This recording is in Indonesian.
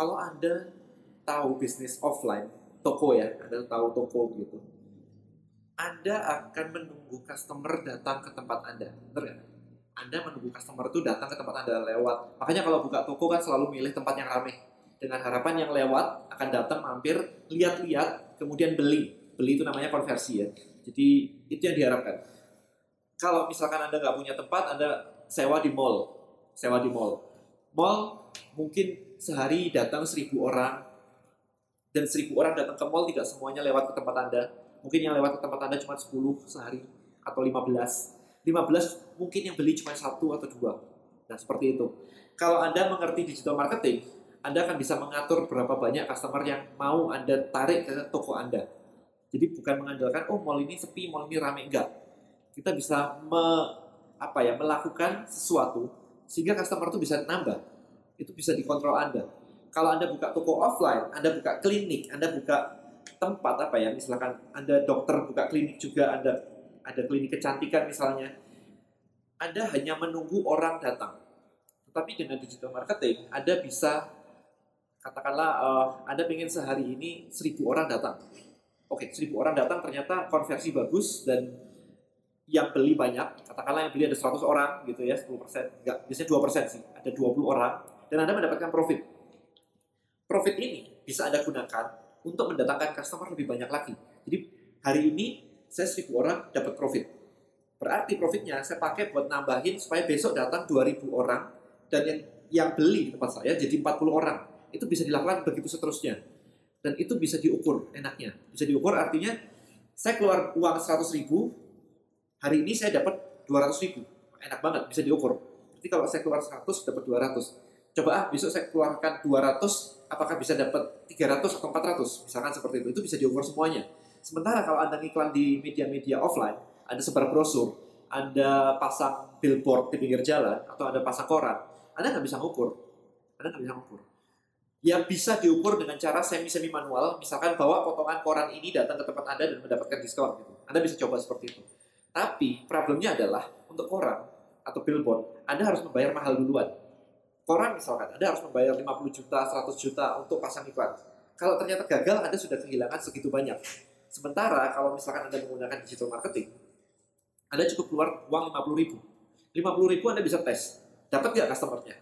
kalau Anda tahu bisnis offline, toko ya, Anda tahu toko gitu, Anda akan menunggu customer datang ke tempat Anda. Benar nggak? Anda menunggu customer itu datang ke tempat Anda lewat. Makanya kalau buka toko kan selalu milih tempat yang ramai. Dengan harapan yang lewat akan datang mampir, lihat-lihat, kemudian beli. Beli itu namanya konversi ya. Jadi itu yang diharapkan. Kalau misalkan Anda nggak punya tempat, Anda sewa di mall. Sewa di mall. Mall mungkin sehari datang seribu orang, dan seribu orang datang ke mall tidak semuanya lewat ke tempat Anda. Mungkin yang lewat ke tempat Anda cuma 10 sehari atau 15. 15 mungkin yang beli cuma satu atau dua. Nah, seperti itu. Kalau Anda mengerti digital marketing, Anda akan bisa mengatur berapa banyak customer yang mau Anda tarik ke toko Anda. Jadi bukan mengandalkan oh mall ini sepi, mall ini rame enggak. Kita bisa me, apa ya, melakukan sesuatu sehingga customer itu bisa nambah. Itu bisa dikontrol Anda. Kalau Anda buka toko offline, Anda buka klinik, Anda buka tempat apa ya, misalkan Anda dokter buka klinik juga, Anda ada klinik kecantikan misalnya, Anda hanya menunggu orang datang. Tetapi dengan digital marketing, Anda bisa katakanlah uh, Anda ingin sehari ini seribu orang datang. Oke, seribu orang datang ternyata konversi bagus dan yang beli banyak, katakanlah yang beli ada 100 orang gitu ya, 10%, enggak, biasanya 2% sih, ada 20 orang, dan Anda mendapatkan profit. Profit ini bisa Anda gunakan untuk mendatangkan customer lebih banyak lagi. Jadi hari ini saya 1000 orang dapat profit. Berarti profitnya saya pakai buat nambahin supaya besok datang 2000 orang dan yang yang beli di tempat saya jadi 40 orang. Itu bisa dilakukan begitu seterusnya. Dan itu bisa diukur enaknya. Bisa diukur artinya saya keluar uang 100 ribu, hari ini saya dapat 200 ribu. Enak banget, bisa diukur. Jadi kalau saya keluar 100, dapat 200. Coba ah, besok saya keluarkan 200, apakah bisa dapat 300 atau 400? Misalkan seperti itu, itu bisa diukur semuanya. Sementara kalau Anda iklan di media-media offline, Anda sebar brosur, Anda pasang billboard di pinggir jalan, atau Anda pasang koran, Anda nggak bisa ngukur. Anda nggak bisa ngukur. Yang bisa diukur dengan cara semi-semi manual, misalkan bawa potongan koran ini datang ke tempat Anda dan mendapatkan diskon. Gitu. Anda bisa coba seperti itu. Tapi problemnya adalah untuk koran atau billboard, Anda harus membayar mahal duluan. Koran misalkan, Anda harus membayar 50 juta, 100 juta untuk pasang iklan. Kalau ternyata gagal, Anda sudah kehilangan segitu banyak. Sementara kalau misalkan Anda menggunakan digital marketing, Anda cukup keluar uang 50 ribu. 50 ribu Anda bisa tes. Dapat nggak customernya?